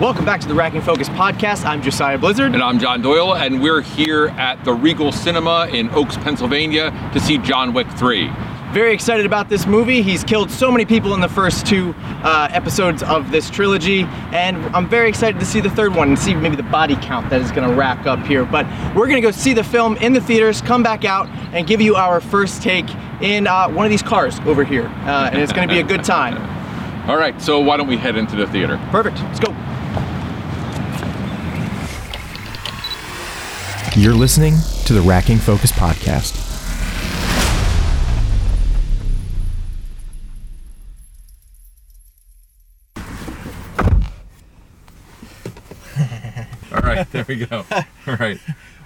Welcome back to the Racking Focus podcast. I'm Josiah Blizzard. And I'm John Doyle, and we're here at the Regal Cinema in Oaks, Pennsylvania to see John Wick 3. Very excited about this movie. He's killed so many people in the first two uh, episodes of this trilogy, and I'm very excited to see the third one and see maybe the body count that is going to rack up here. But we're going to go see the film in the theaters, come back out, and give you our first take in uh, one of these cars over here. Uh, and it's going to be a good time. All right, so why don't we head into the theater? Perfect. Let's go. You're listening to the Racking Focus podcast. All right, there we go. All right.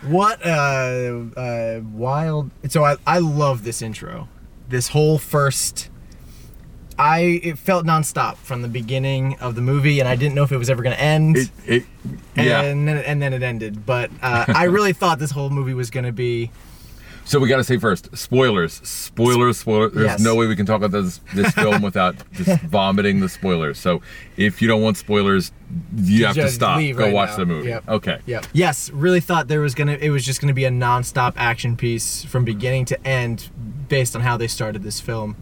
What uh, uh, wild! So I, I love this intro. This whole first, I it felt nonstop from the beginning of the movie, and I didn't know if it was ever going to end. It, it, yeah. And then, and then it ended. But uh, I really thought this whole movie was going to be. So we got to say first, spoilers, spoilers, spoilers. There's Yes. no way we can talk about this this film without just vomiting the spoilers. So if you don't want spoilers, you have to stop. Go right watch now. the movie. Yep. Okay. Yep. Yes, really thought there was gonna. It was just gonna be a nonstop action piece from beginning to end, based on how they started this film.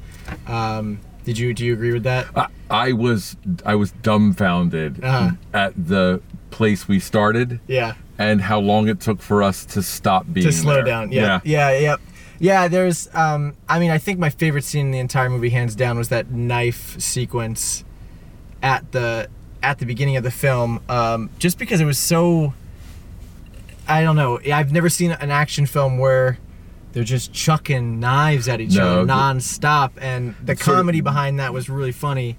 Um, did you do you agree with that? I, I was I was dumbfounded Uh-huh. at the place we started Yeah. and how long it took for us to stop being to slow there. down. Yeah, yeah, yeah, yeah. There's, um, I mean, I think my favorite scene in the entire movie, hands down, was that knife sequence at the at the beginning of the film. Um, just because it was so, I don't know. I've never seen an action film where they're just chucking knives at each No, other the- nonstop, and the Sort of- comedy behind that was really funny,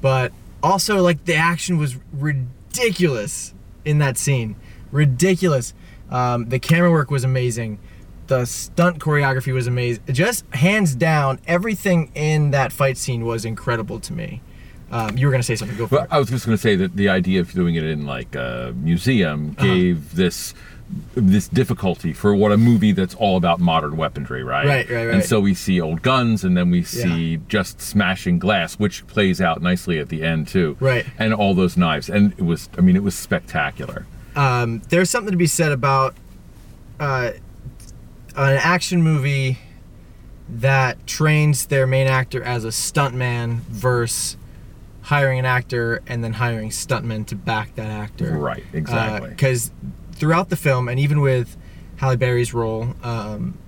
but also like the action was ridiculous in that scene. Ridiculous. Um, the camera work was amazing. The stunt choreography was amazing. Just hands down, everything in that fight scene was incredible to me. Um, you were gonna say something. Go for Well, it. I was just going to say that the idea of doing it in like a museum Uh-huh. gave this this difficulty for what a movie that's all about modern weaponry, right? Right, right, And so we see old guns, and then we see just smashing glass, which plays out nicely at the end too. Right. And all those knives, and it was, I mean, it was spectacular. um, there's something to be said about uh, an action movie that trains their main actor as a stuntman versus hiring an actor and then hiring stuntmen to back that actor. Right, exactly. Because throughout the film, and even with Halle Berry's role, um,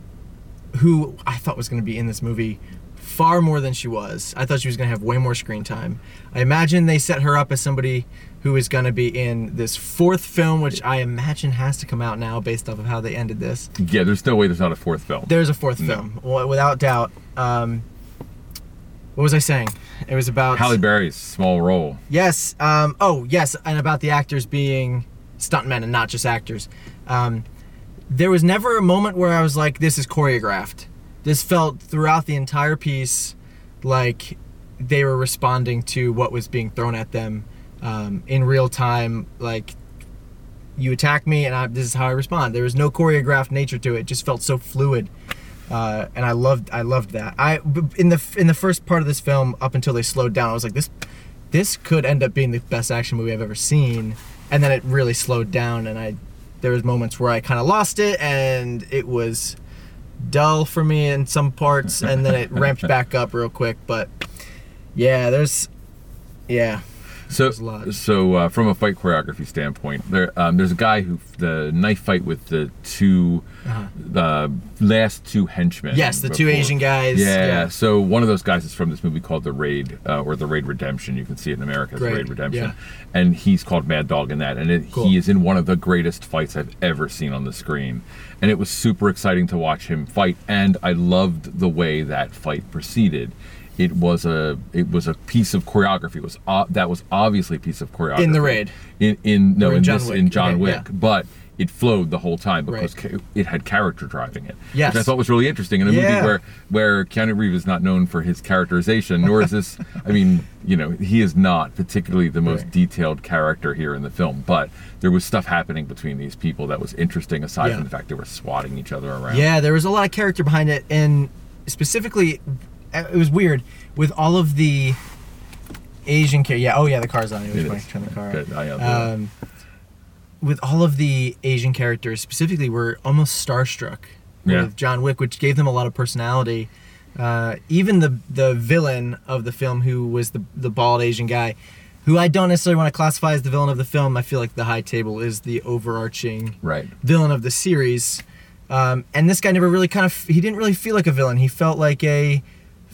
who I thought was going to be in this movie far more than she was. I thought she was going to have way more screen time. I imagine they set her up as somebody who is going to be in this fourth film, which I imagine has to come out now based off of how they ended this. Yeah, there's no way there's not a fourth film. There's a fourth No. film, without doubt. Um, what was I saying? It was about Halle Berry's small role. Yes. Um, oh, yes, and about the actors being stuntmen and not just actors. Um, there was never a moment where I was like, "This is choreographed." This felt throughout the entire piece like they were responding to what was being thrown at them um, in real time. Like, you attack me, and I, this is how I respond. There was no choreographed nature to it. It just felt so fluid. Uh, and I loved, I loved that. I in the in the first part of this film, up until they slowed down, I was like, this this could end up being the best action movie I've ever seen. And then it really slowed down, and I there was moments where I kind of lost it, and it was dull for me in some parts, and then it ramped back up real quick. But yeah, there's yeah, So, so uh, from a fight choreography standpoint, there um, there's a guy who the knife fight with the two, the last two henchmen. Uh-huh. Yes, the two Asian guys, Yeah, yeah. So one of those guys is from this movie called The Raid, uh, or The Raid Redemption. You can see it in America as The Raid Redemption, yeah. and he's called Mad Dog in that, and it, Cool. he is in one of the greatest fights I've ever seen on the screen, and it was super exciting to watch him fight, and I loved the way that fight proceeded. It was a it was a piece of choreography. It was uh, that was obviously a piece of choreography In The Raid? In in no in in, John this Wick. in John Wick, yeah. but it flowed the whole time because Right. it had character driving it. Yes. which I thought was really interesting in a Yeah. movie where where Keanu Reeves is not known for his characterization, nor is this. I mean, you know, he is not particularly the most Right. detailed character here in the film, but there was stuff happening between these people that was interesting. Aside Yeah. from the fact they were swatting each other around. Yeah, there was a lot of character behind it, and specifically, it was weird with all of the Asian character, yeah, oh yeah, the car's on. It was It turn the car. Good. I. Um, with all of the Asian characters, specifically, we're almost starstruck Yeah. with John Wick, which gave them a lot of personality. Uh, even the the villain of the film, who was the the bald Asian guy, who I don't necessarily want to classify as the villain of the film. I feel like the High Table is the overarching right. villain of the series. Um, and this guy never really kind of he didn't really feel like a villain. He felt like a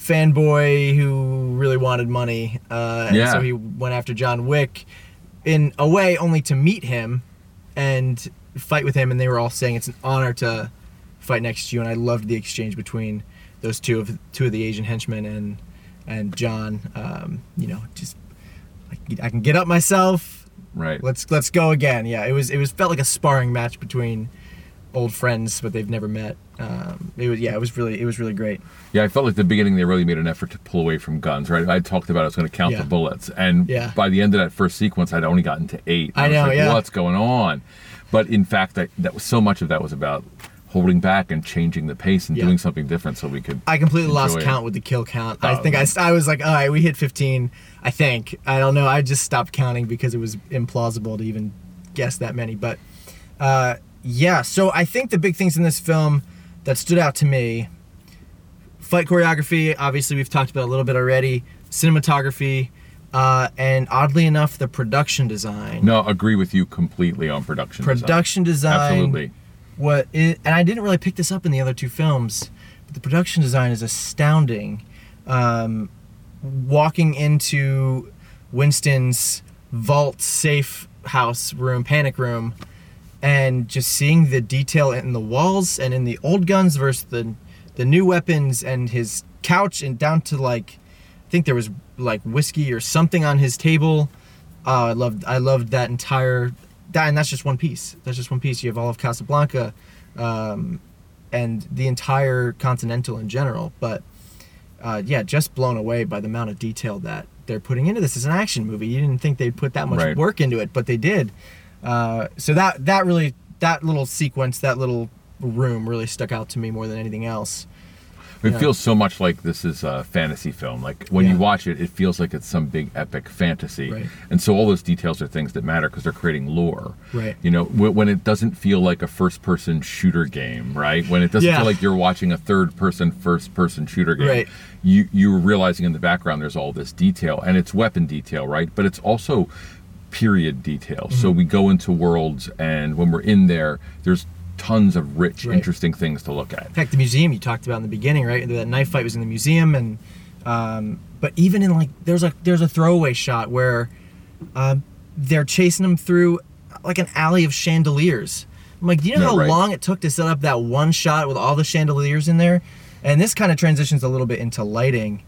fanboy who really wanted money. Uh, and Yeah. so he went after John Wick in a way only to meet him and fight with him. And they were all saying it's an honor to fight next to you. And I loved the exchange between those two of two of the Asian henchmen and and John. Um, you know, just like, I can get up myself Right. let's let's go again. Yeah, it was it was felt like a sparring match between old friends, but they've never met. Um, it was yeah, it was really it was really great. Yeah, I felt like the beginning they really made an effort to pull away from guns, right? I talked about I was going to count Yeah. the bullets, and Yeah. by the end of that first sequence, I'd only gotten to eight. I was know, like, yeah. What's going on? But in fact, that that was so much of that was about holding back and changing the pace and Yeah. doing something different, so we could. I completely lost it. count with the kill count. I Oh, think I. I was like, all right, we hit 15. I think I don't know. I just stopped counting because it was implausible to even guess that many. But uh, yeah, so I think the big things in this film that stood out to me fight choreography, obviously, we've talked about a little bit already, cinematography, uh, and oddly enough, the production design. No, agree with you completely on production. design. Production design. Absolutely. What is, and I didn't really pick this up in the other two films, but the production design is astounding. Um, walking into Winston's vault safe house room, panic room, and just seeing the detail in the walls and in the old guns versus the the new weapons and his couch and down to like I think there was like whiskey or something on his table. Uh, I loved I loved that entire that and that's just one piece. That's just one piece. You have all of Casablanca, um, and the entire Continental in general. But uh, yeah, just blown away by the amount of detail that they're putting into this. It's an action movie. You didn't think they'd put that much Right. work into it, but they did. Uh, so that that really that little sequence, that little room really stuck out to me more than anything else. It Yeah. feels so much like this is a fantasy film. Like when Yeah. you watch it, it feels like it's some big epic fantasy. Right. And so all those details are things that matter because they're creating lore. Right. You know, when it doesn't feel like a first-person shooter game, right? When it doesn't Yeah. feel like you're watching a third-person, first-person shooter game. Right. You you're realizing in the background there's all this detail, and it's weapon detail, right? But it's also period detail. Mm-hmm. So we go into worlds, and when we're in there, there's tons of rich, Right. interesting things to look at. In fact, the museum you talked about in the beginning, right? That knife fight was in the museum, and um, but even in like there's a there's a throwaway shot where um, they're chasing him through like an alley of chandeliers. I'm like, do you know Yeah, how right. long it took to set up that one shot with all the chandeliers in there? And this kind of transitions a little bit into lighting,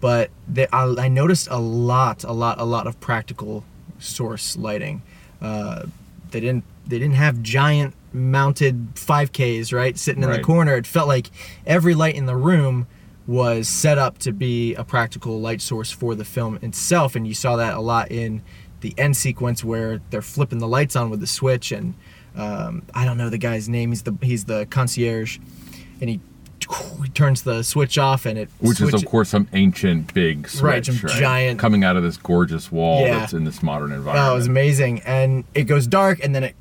but they, I, I noticed a lot, a lot, a lot of practical source lighting. Uh, they didn't they didn't have giant mounted 5Ks right sitting in the corner. It felt like every light in the room was set up to be a practical light source for the film itself, and you saw that a lot in the end sequence where they're flipping the lights on with the switch, and um, I don't know the guy's name. He's the he's the concierge, and he, he turns the switch off, and it Which is, of course, some ancient big switch, Right, some giant- coming out of this gorgeous wall Yeah. that's in this modern environment. Oh, it was amazing. And it goes dark, and then it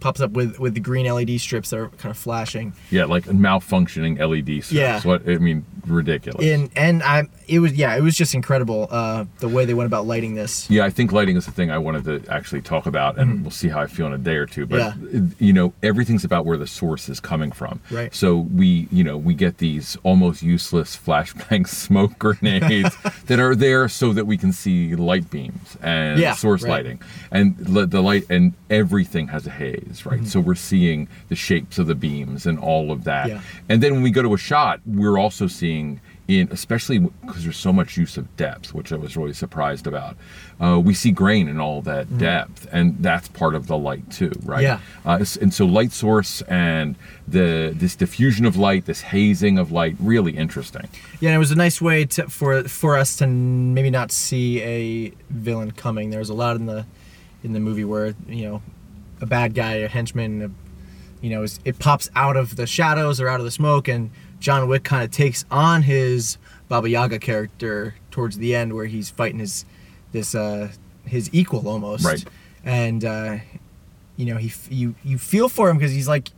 pops up with with the green LED strips that are kind of flashing. Yeah, like malfunctioning LED strips. Yeah. What I mean, ridiculous. And and I it was yeah, it was just incredible uh, the way they went about lighting this. yeah, I think lighting is the thing I wanted to actually talk about, and we'll see how I feel in a day or two. But Mm-hmm. Yeah. you know, everything's about where the source is coming from. Right. So we, you know, we get these almost useless flashbang smoke grenades that are there so that we can see light beams and Yeah, source right. lighting, and the, the light and everything has a haze, right? Mm-hmm. So we're seeing the shapes of the beams and all of that. Yeah. And then when we go to a shot, we're also seeing in, especially because there's so much use of depth, which I was really surprised about. Uh, we see grain in all that depth, and that's part of the light too, right? Yeah. Uh, and so light source and the this diffusion of light, this hazing of light, really interesting. Yeah, and it was a nice way to for for us to maybe not see a villain coming. There was a lot in the in the movie where you know a bad guy, a henchman, a, you know, is- it pops out of the shadows or out of the smoke, and John Wick kind of takes on his Baba Yaga character towards the end where he's fighting his this uh, his equal almost, Right. And uh, you know he you you feel for him because he's like,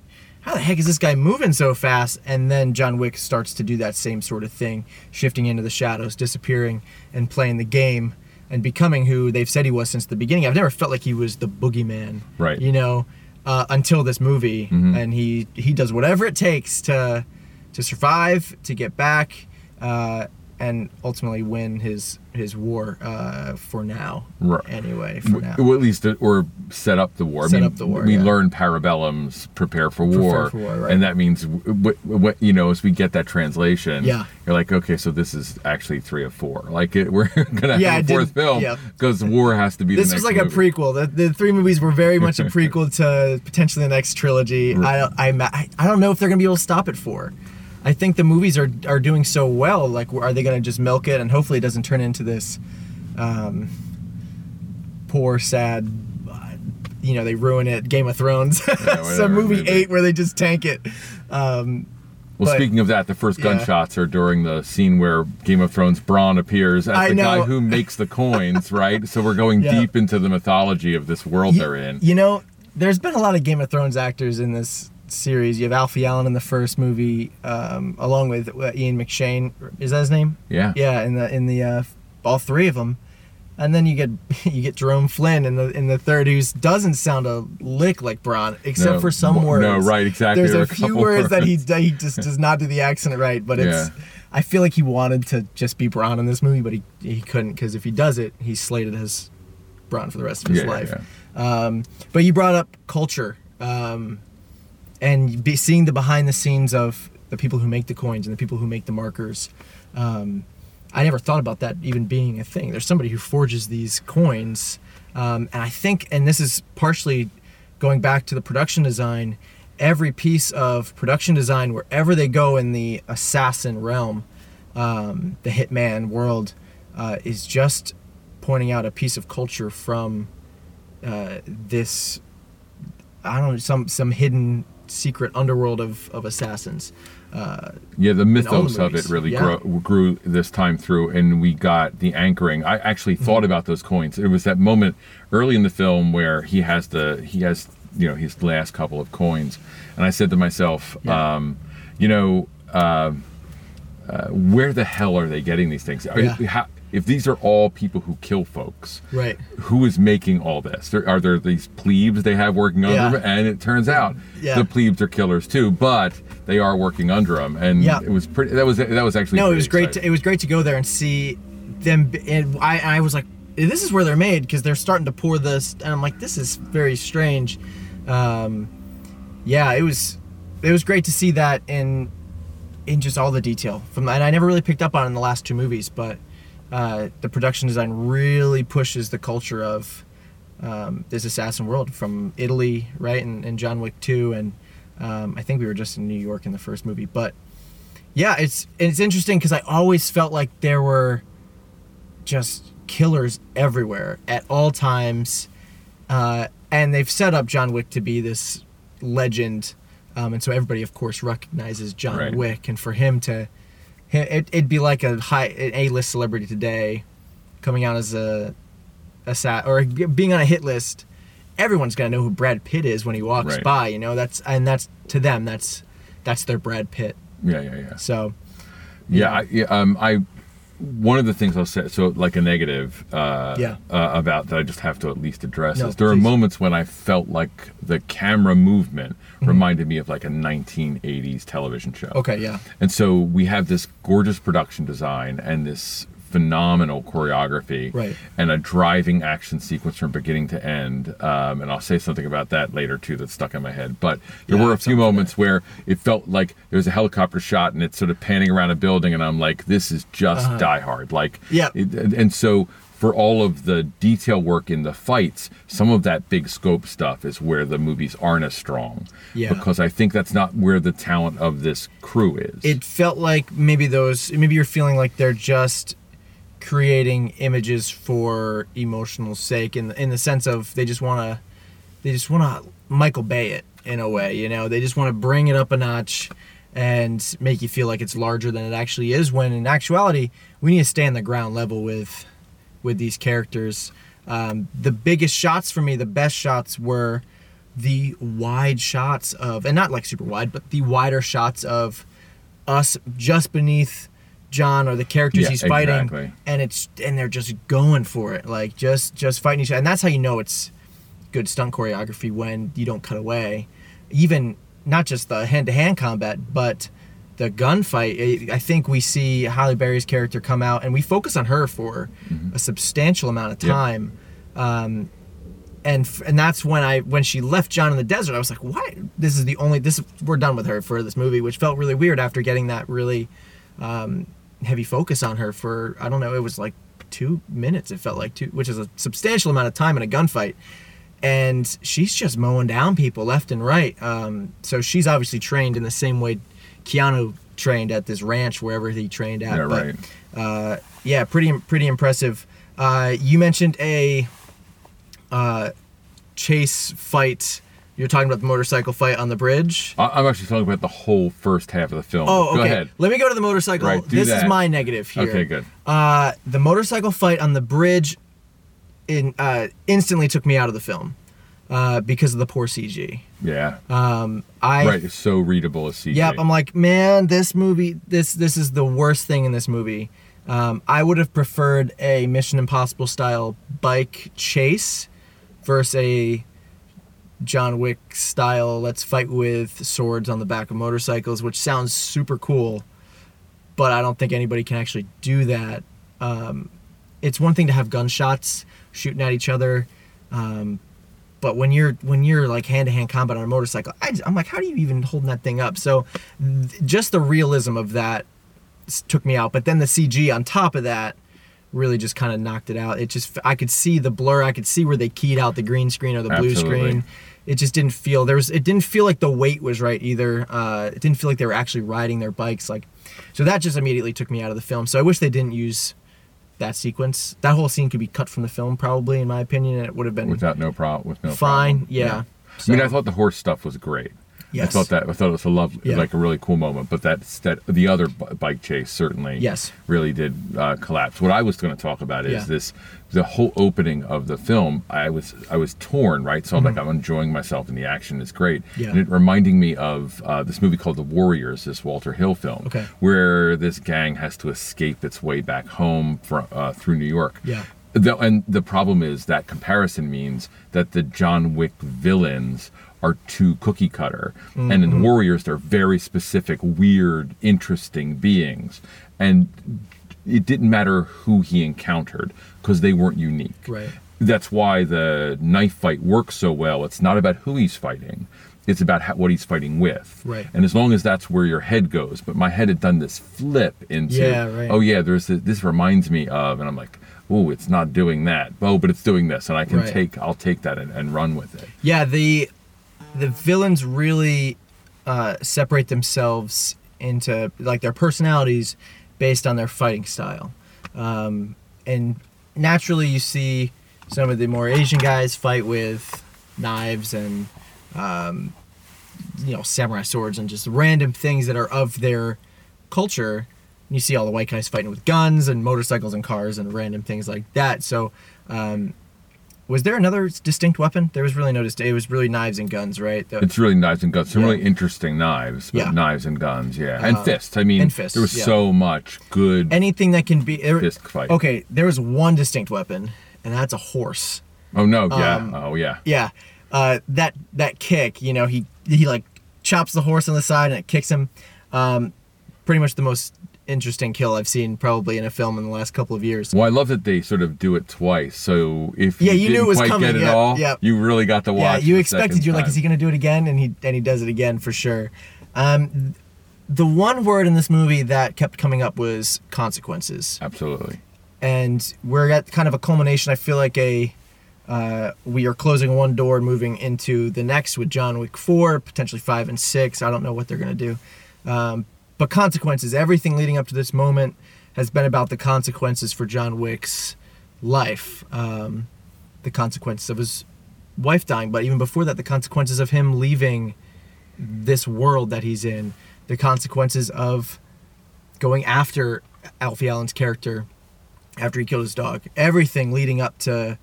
how the heck is this guy moving so fast? And then John Wick starts to do that same sort of thing, shifting into the shadows, disappearing, and playing the game. And becoming who they've said he was since the beginning. I've never felt like he was the boogeyman, Right. You know, uh, until this movie, Mhm. and he he does whatever it takes to to survive, to get back, uh, and ultimately win his his war uh, for now. Right. Anyway, for now. Well, at least, uh, or set up the war. I Set mean, up the war, We yeah. learn parabellums, prepare for war, for war, right. and that means, w- w- you know, as we get that translation, Yeah. you're like, okay, so this is actually three of four. Like, it, we're gonna Yeah, have a fourth film yeah. because war has to be. This the was like movie. a prequel. The, the three movies were very much a prequel to potentially the next trilogy. I, I I I don't know if they're gonna be able to stop it for. I think the movies are are doing so well. Like, are they gonna just milk it and hopefully it doesn't turn into this, um, poor sad. uh, You know they ruin it. Game of Thrones, whatever, some movie eight where they just tank it. Um, Well, but- speaking of that, the first Yeah. gunshots are during the scene where Game of Thrones Bronn appears as I the guy who makes the coins, right? So we're going Yeah. deep into the mythology of this world Y- they're in. You know, there's been a lot of Game of Thrones actors in this series. You have Alfie Allen in the first movie, um, along with uh, Ian McShane. Is that his name? Yeah. Yeah, in the in the uh, all three of them. And then you get you get Jerome Flynn in the in the third, who doesn't sound a lick like Bronn, except No, for some mo- words. no, right, exactly. There's There a few couple words that he he just does not do the accent right, but it's. Yeah. I feel like he wanted to just be Bronn in this movie, but he he couldn't because if he does it, he's slated as Bronn for the rest of his Yeah, yeah, life. Um, but you brought up culture um, and be, seeing the behind the scenes of the people who make the coins and the people who make the markers. Um, I never thought about that even being a thing. There's somebody who forges these coins, um, and I think, and this is partially going back to the production design. Every piece of production design, wherever they go in the assassin realm, um, the hitman world, uh, is just pointing out a piece of culture from uh, this I don't know some some hidden secret underworld of, of assassins. Uh, Yeah, the all the mythos of it really Yeah. grew, grew this time through, and we got the anchoring. I actually Mm-hmm. thought about those coins. It was that moment early in the film where he has the he has you know his last couple of coins, and I said to myself, Yeah. um, you know, um uh, where the hell are they getting these things? Are- Yeah. how- if these are all people who kill folks, right. who is making all this? There, are there these plebes they have working under Yeah. them? And it turns out Yeah. the plebes are killers too, but they are working under them. And Yeah. it was pretty. That was that was actually No, it was great. To, it was great to go there and see them. And I, I was like, this is where they're made because they're starting to pour this, and I'm like, this is very strange. Um, yeah, it was. It was great to see that in in just all the detail from, and I never really picked up on it in the last two movies, but uh, the production design really pushes the culture of um, this assassin world from Italy, right, and, and John Wick 2, and um, I think we were just in New York in the first movie, but yeah, it's it's interesting because I always felt like there were just killers everywhere at all times, uh, and they've set up John Wick to be this legend, um, and so everybody, of course, recognizes John Right. Wick, and for him to, it, it'd be like a high an A-list celebrity today, coming out as a, a sat or being on a hit list. Everyone's gonna know who Brad Pitt is when he walks Right. by, you know. That's and that's to them, that's that's their Brad Pitt. yeah, yeah, yeah. So Yeah, I, yeah. Um, I one of the things I'll say, so like a negative, uh, Yeah. uh, about that I just have to at least address No, is there are moments when I felt like the camera movement Mm-hmm. reminded me of like a 1980s television show. okay, yeah. And so we have this gorgeous production design and this phenomenal choreography Right. and a driving action sequence from beginning to end. Um, and I'll say something about that later too that's stuck in my head. But there Yeah, were a few moments where it felt like there was a helicopter shot and it's sort of panning around a building and I'm like, this is just Die Hard. Like, Uh-huh. Yeah. it- and and so for all of the detail work in the fights, some of that big scope stuff is where the movies aren't as strong. Yeah. Because I think that's not where the talent of this crew is. it felt like maybe those maybe you're feeling like they're just creating images for emotional sake in in the sense of they just want to they just want to Michael Bay it in a way you know they just want to bring it up a notch and make you feel like it's larger than it actually is. When in actuality, we need to stay on the ground level with with these characters. Um, the biggest shots for me, the best shots were the wide shots of, and not like super wide, but the wider shots of us just beneath John or the characters Yeah, he's fighting, exactly. and it's and they're just going for it, like just just fighting each other, and that's how you know it's good stunt choreography when you don't cut away, even not just the hand to hand combat, but the gunfight. I- think we see Halle Berry's character come out, and we focus on her for a substantial amount of Mm-hmm. Time. Um, and and that's when I when she left John in the desert, I was like, why? This is the only this we're done with her for this movie, which felt really weird after getting that really um, heavy focus on her for I don't know, it was like two minutes. It felt like two, which is a substantial amount of time in a gunfight. And she's just mowing down people left and right. Um, so she's obviously trained in the same way Keanu trained at this ranch wherever he trained at. Yeah, but, right. Uh, yeah, pretty pretty impressive. Uh, you mentioned a uh, chase fight. You're talking about the motorcycle fight on the bridge. I- I'm actually talking about the whole first half of the film. Oh, okay. Go ahead. Let me go to the motorcycle. Right, do this is that. my negative here. Okay, good. Uh, the motorcycle fight on the bridge in uh, instantly took me out of the film uh, because of the poor CG. Yeah. Um, I right. It's so readable as CG. Yep, I'm like, man, this movie, this this is the worst thing in this movie. Um, I would have preferred a Mission Impossible style bike chase versus a John Wick style let's fight with swords on the back of motorcycles, which sounds super cool, but I don't think anybody can actually do that. Um, it's one thing to have gunshots shooting at each other, um, but when you're when you're like hand to hand combat on a motorcycle, I, am like, how do you even holding that thing up? So, th- just the realism of that took me out. But then the CG on top of that really just kind of knocked it out. It just I could see the blur. I could see where they keyed out the green screen or the blue Absolutely. screen. It just didn't feel there was. It didn't feel like the weight was right either. Uh, it didn't feel like they were actually riding their bikes. Like, so that just immediately took me out of the film. So I wish they didn't use that sequence. That whole scene could be cut from the film, probably, in my opinion, and it would have been Without no problem. With no fine. problem. Yeah. I mean, I thought the horse stuff was great. Yes. I thought that I thought it was a love, Yeah. like a really cool moment. But that's that the other b- bike chase certainly, Yes. really did uh, collapse. What I was going to talk about is Yeah. this: the whole opening of the film. I was I was torn, right? So I'm like, I'm enjoying myself, and the action is great. Mm-hmm. Yeah. And it reminding me of uh, this movie called The Warriors, this Walter Hill film, Okay. where this gang has to escape its way back home from uh, through New York. Yeah. The, and the problem is that comparison means that the John Wick villains are too cookie cutter. And in Mm-hmm. the Warriors, they're very specific, weird, interesting beings. And it didn't matter who he encountered because they weren't unique. Right. That's why the knife fight works so well. It's not about who he's fighting. It's about how, what he's fighting with. Right. And as long as that's where your head goes, but my head had done this flip into, Yeah, right. oh yeah, there's this, this reminds me of, and I'm like, oh, it's not doing that. Oh, but it's doing this, and I can Right. take, I'll take that and, and run with it. Yeah, the the villains really uh, separate themselves into like their personalities based on their fighting style, um, and naturally you see some of the more Asian guys fight with knives and um, you know samurai swords and just random things that are of their culture. You see all the white guys fighting with guns and motorcycles and cars and random things like that. So. Um, was there another distinct weapon? There was really no distinct. It was really knives and guns, right? The- It's really knives and guns. Some Yeah. really interesting knives, but Yeah. knives and guns, yeah, and Uh, fists. I mean, and fists, there was yeah. so much good anything that can be. there- fist fight. Okay, there was one distinct weapon, and that's a horse. Oh no, yeah, Um, oh yeah. Yeah, uh, that that kick. You know, he he like chops the horse on the side and it kicks him. Um, pretty much the most interesting kill I've seen probably in a film in the last couple of years. Well, I love that they sort of do it twice. So if Yeah, you, you knew it was quite coming, get it yeah, all, yeah. you really got to Yeah, you expected you're like, is he gonna do it again? And he and he does it again for sure. Um, the one word in this movie that kept coming up was consequences. Absolutely. and we're at kind of a culmination. I feel like a uh, we are closing one door and moving into the next with John Wick four, potentially five and six. I don't know what they're gonna do, um, but consequences. Everything leading up to this moment has been about the consequences for John Wick's life, um, the consequences of his wife dying, but even before that, the consequences of him leaving this world that he's in. the consequences of going after Alfie Allen's character after he killed his dog. Everything leading up to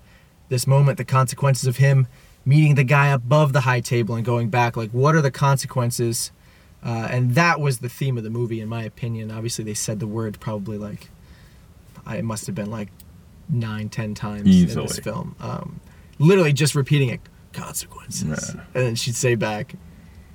this moment, the consequences of him meeting the guy above the high table and going back. Like, what are the consequences? Uh, and that was the theme of the movie, in my opinion. Obviously, they said the word probably like, I it must have been like nine, ten times in this film. Um, literally just repeating it, consequences, Yeah. and then she'd say back,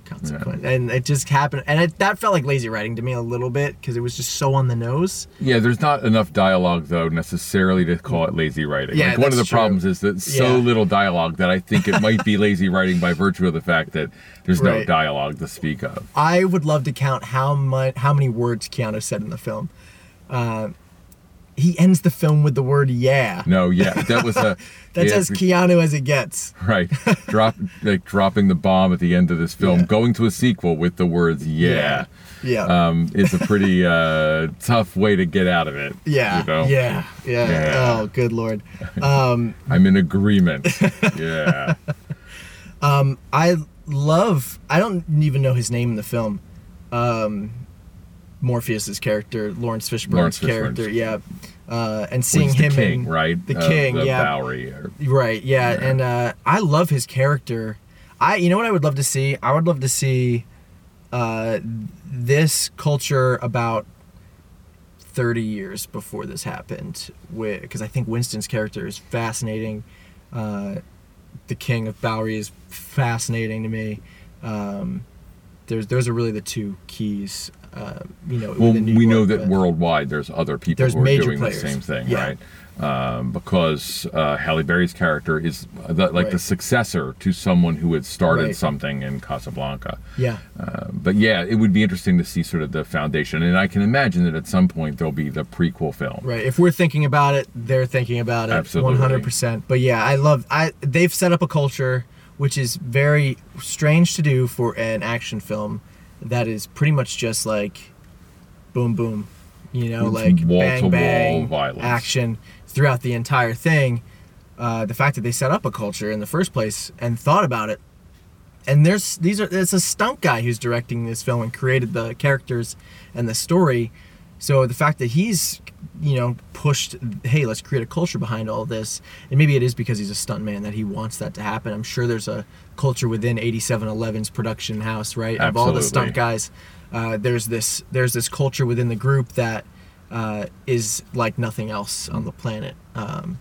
consequence, and it just happened. And it, that felt like lazy writing to me a little bit because it was just so on the nose. Yeah, there's not enough dialogue though necessarily to call it lazy writing. Yeah, like one of the true. problems is that so Yeah. little dialogue that I think it might be lazy writing by virtue of the fact that there's no dialogue to speak of. I would love to count how much, how many words Keanu said in the film. Uh, he ends the film with the word "yeah." No, yeah, that was a That's yeah, as Keanu as it gets. right. Drop like dropping the bomb at the end of this film, Yeah. going to a sequel with the words "yeah." Yeah. Um, is a pretty uh, tough way to get out of it. yeah. you know? Yeah. Yeah. Yeah. Oh, good lord. Um, I'm in agreement. yeah. Um, I love. I don't even know his name in the film. Um, Morpheus's character, Laurence Fishburne's Laurence Fishburne's- character. Yeah. Uh, and Well, seeing the him king, in right? the Of king, the yeah. Bowery. or- Right, yeah, Yeah. and uh, I love his character. I, you know what I would love to see? I would love to see uh, this culture about thirty years before this happened, because I think Winston's character is fascinating. Uh, the King of Bowery is fascinating to me. Um, there's those are really the two keys. Uh, you know, Well, we know that worldwide there's other people There's who are doing players. the same thing, Yeah. right? Um, because uh, Halle Berry's character is the, like the successor to someone who had started Right. something in Casablanca. Yeah, Uh, but yeah, it would be interesting to see sort of the foundation, and I can imagine that at some point there'll be the prequel film. Right. If we're thinking about it, they're thinking about it. Absolutely. One hundred percent. But yeah, I love. I they've set up a culture which is very strange to do for an action film. That is pretty much just like, boom, boom, you know, like bang, bang, violence. action throughout the entire thing. Uh, the fact that they set up a culture in the first place and thought about it and there's these are it's a stunt guy who's directing this film and created the characters and the story so the fact that he's you know pushed hey let's create a culture behind all this. And maybe it is because he's a stunt man that he wants that to happen. I'm sure there's a culture within 8711's production house right? Of all the stunt guys. Uh, there's this there's this culture within the group that uh, is like nothing else on the planet. Um,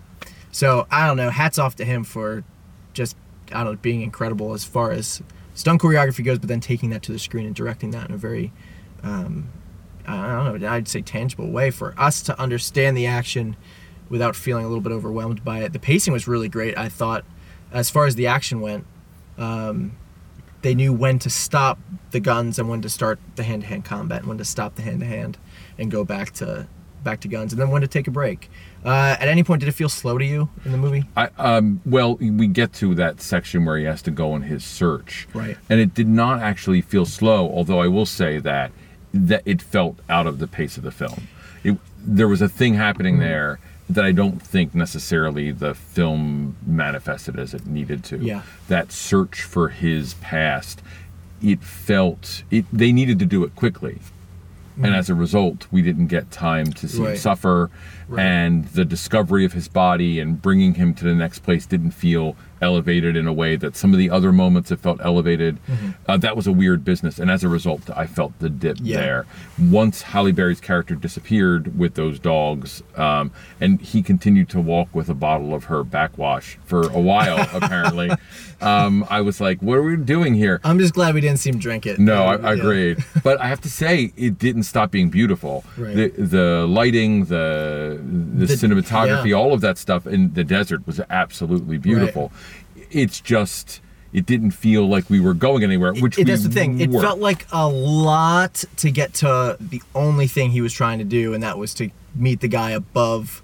so i don't know. Hats off to him for just I don't know, being incredible as far as stunt choreography goes, but then taking that to the screen and directing that in a very, um, I don't know, I'd say tangible way for us to understand the action without feeling a little bit overwhelmed by it. The pacing was really great. I thought, as far as the action went, um, they knew when to stop the guns and when to start the hand-to-hand combat, and when to stop the hand-to-hand and go back to back to guns, and then when to take a break. Uh, at any point, did it feel slow to you in the movie? I, um, well, we get to that section where he has to go on his search, Right. And it did not actually feel slow, although I will say that that it felt out of the pace of the film. It, there was a thing happening there that I don't think necessarily the film manifested as it needed to. Yeah. That search for his past, it felt it. They needed to do it quickly. And as a result, we didn't get time to see him Hmm. Suffer, Right. and the discovery of his body and bringing him to the next place didn't feel elevated in a way that some of the other moments have felt elevated. Uh, that was a weird business, and as a result, I felt the dip Yeah. there. Once Halle Berry's character disappeared with those dogs, um, and he continued to walk with a bottle of her backwash for a while, apparently, um, I was like, "What are we doing here?" I'm just glad we didn't see him drink it. No, I, Yeah. Agreed. but I have to say, it didn't stop being beautiful. Right. The, the lighting, the, the The- cinematography, yeah. all of that stuff in the desert was absolutely beautiful. It's just, it didn't feel like we were going anywhere. Which It- that's the thing. It felt like a lot to get to the only thing he was trying to do, and that was to meet the guy above.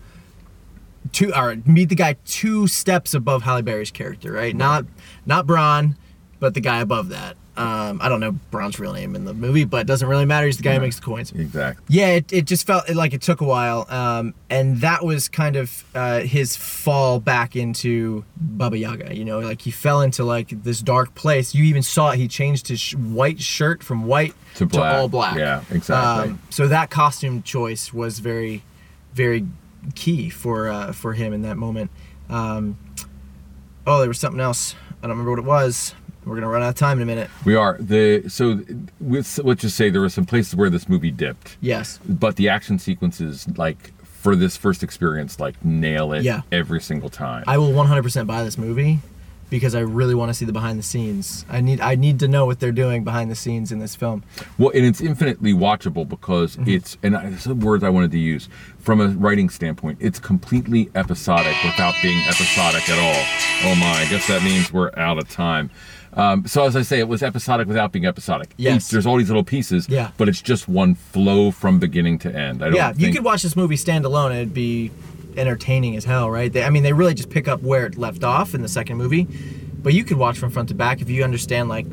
Two or meet the guy two steps above Halle Berry's character, right? Not not Bronn, but the guy above that. Um, I don't know Bronn's real name in the movie, but it doesn't really matter. He's the guy who makes the coins. Exactly. Yeah, it, it just felt like it took a while. Um, and that was kind of uh, his fall back into Baba Yaga. You know, like he fell into like this dark place. You even saw it. He changed his sh- white shirt from white To black. all black. Yeah, exactly. Um, so that costume choice was very, very key for uh, for him in that moment. Um, oh, there was something else. I don't remember what it was. We're gonna run out of time in a minute. We are the so with, let's just say there were some places where this movie dipped, Yes. but the action sequences like for this first experience like nail it Yeah. every single time. I will 100% buy this movie because I really want to see the behind the scenes. I need I need to know what they're doing behind the scenes in this film. Well, and it's infinitely watchable because Mm-hmm. it's and I, some words I wanted to use from a writing standpoint. It's completely episodic without being episodic at all. Oh my! I guess that means we're out of time. Um, so as I say, it was episodic without being episodic. Yes. Each- there's all these little pieces. Yeah. But it's just one flow from beginning to end. I don't Yeah, you could watch this movie stand alone and it'd be entertaining as hell, right? They, I mean, they really just pick up where it left off in the second movie, but you could watch from front to back if you understand like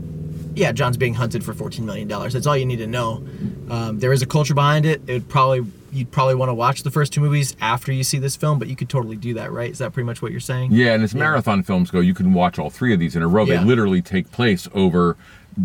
yeah, John's being hunted for 14 million dollars. That's all you need to know. Um, there is a culture behind it. It would probably you'd probably want to watch the first two movies after you see this film, but you could totally do that, right? Is that pretty much what you're saying? Yeah, and as marathon films go, you can watch all three of these in a row. Yeah. They literally take place over,